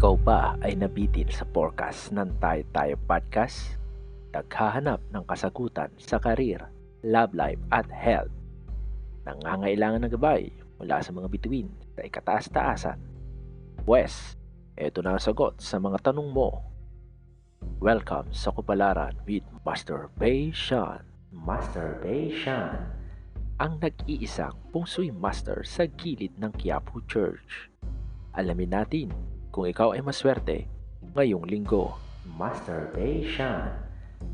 Ikaw ba ay nabitin sa forecast ng Tayo Tayo Podcast? Naghahanap ng kasagutan sa karir, love life at health. Nangangailangan ng gabay mula sa mga bituin sa ikataas-taasan. Wes, eto na ang sagot sa mga tanong mo. Welcome sa Kupalaran with Masturbation. Masturbation. Ang nag-iisang pungsoy master sa gilid ng Quiapo Church. Alamin natin kung ikaw ay maswerte ngayong linggo. Masturbation.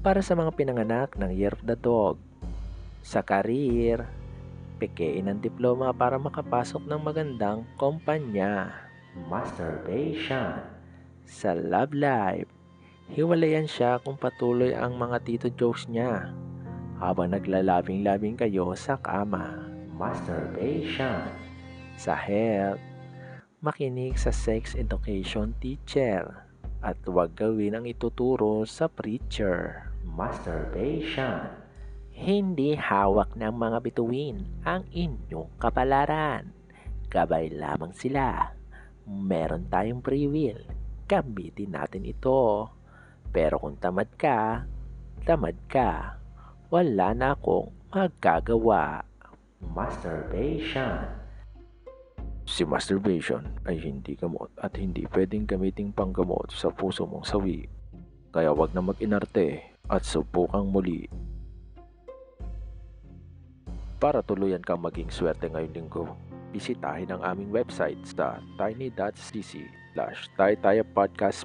Para sa mga pinanganak ng Year of the Dog. Sa karir, pekein ang diploma para makapasok ng magandang kumpanya. Masturbation. Sa love life, hiwalayan siya kung patuloy ang mga tito jokes niya habang naglalabing-labing kayo sa kama. Masturbation. Sa health, makinig sa sex education teacher at huwag gawin ang ituturo sa preacher. Masturbation. Hindi hawak ng mga bituin ang inyong kapalaran. Gabay lamang sila. Meron tayong free will. Gamitin natin ito. Pero kung tamad ka, tamad ka. Wala na akong magagawa. Masturbation. Si masturbation ay hindi gamot at hindi pwedeng gamiting panggamot sa puso mong sawi. Kaya wag na mag-inarte at subukang muli. Para tuluyan kang maging swerte ngayong linggo, bisitahin ang aming website sa tiny.cc slash podcast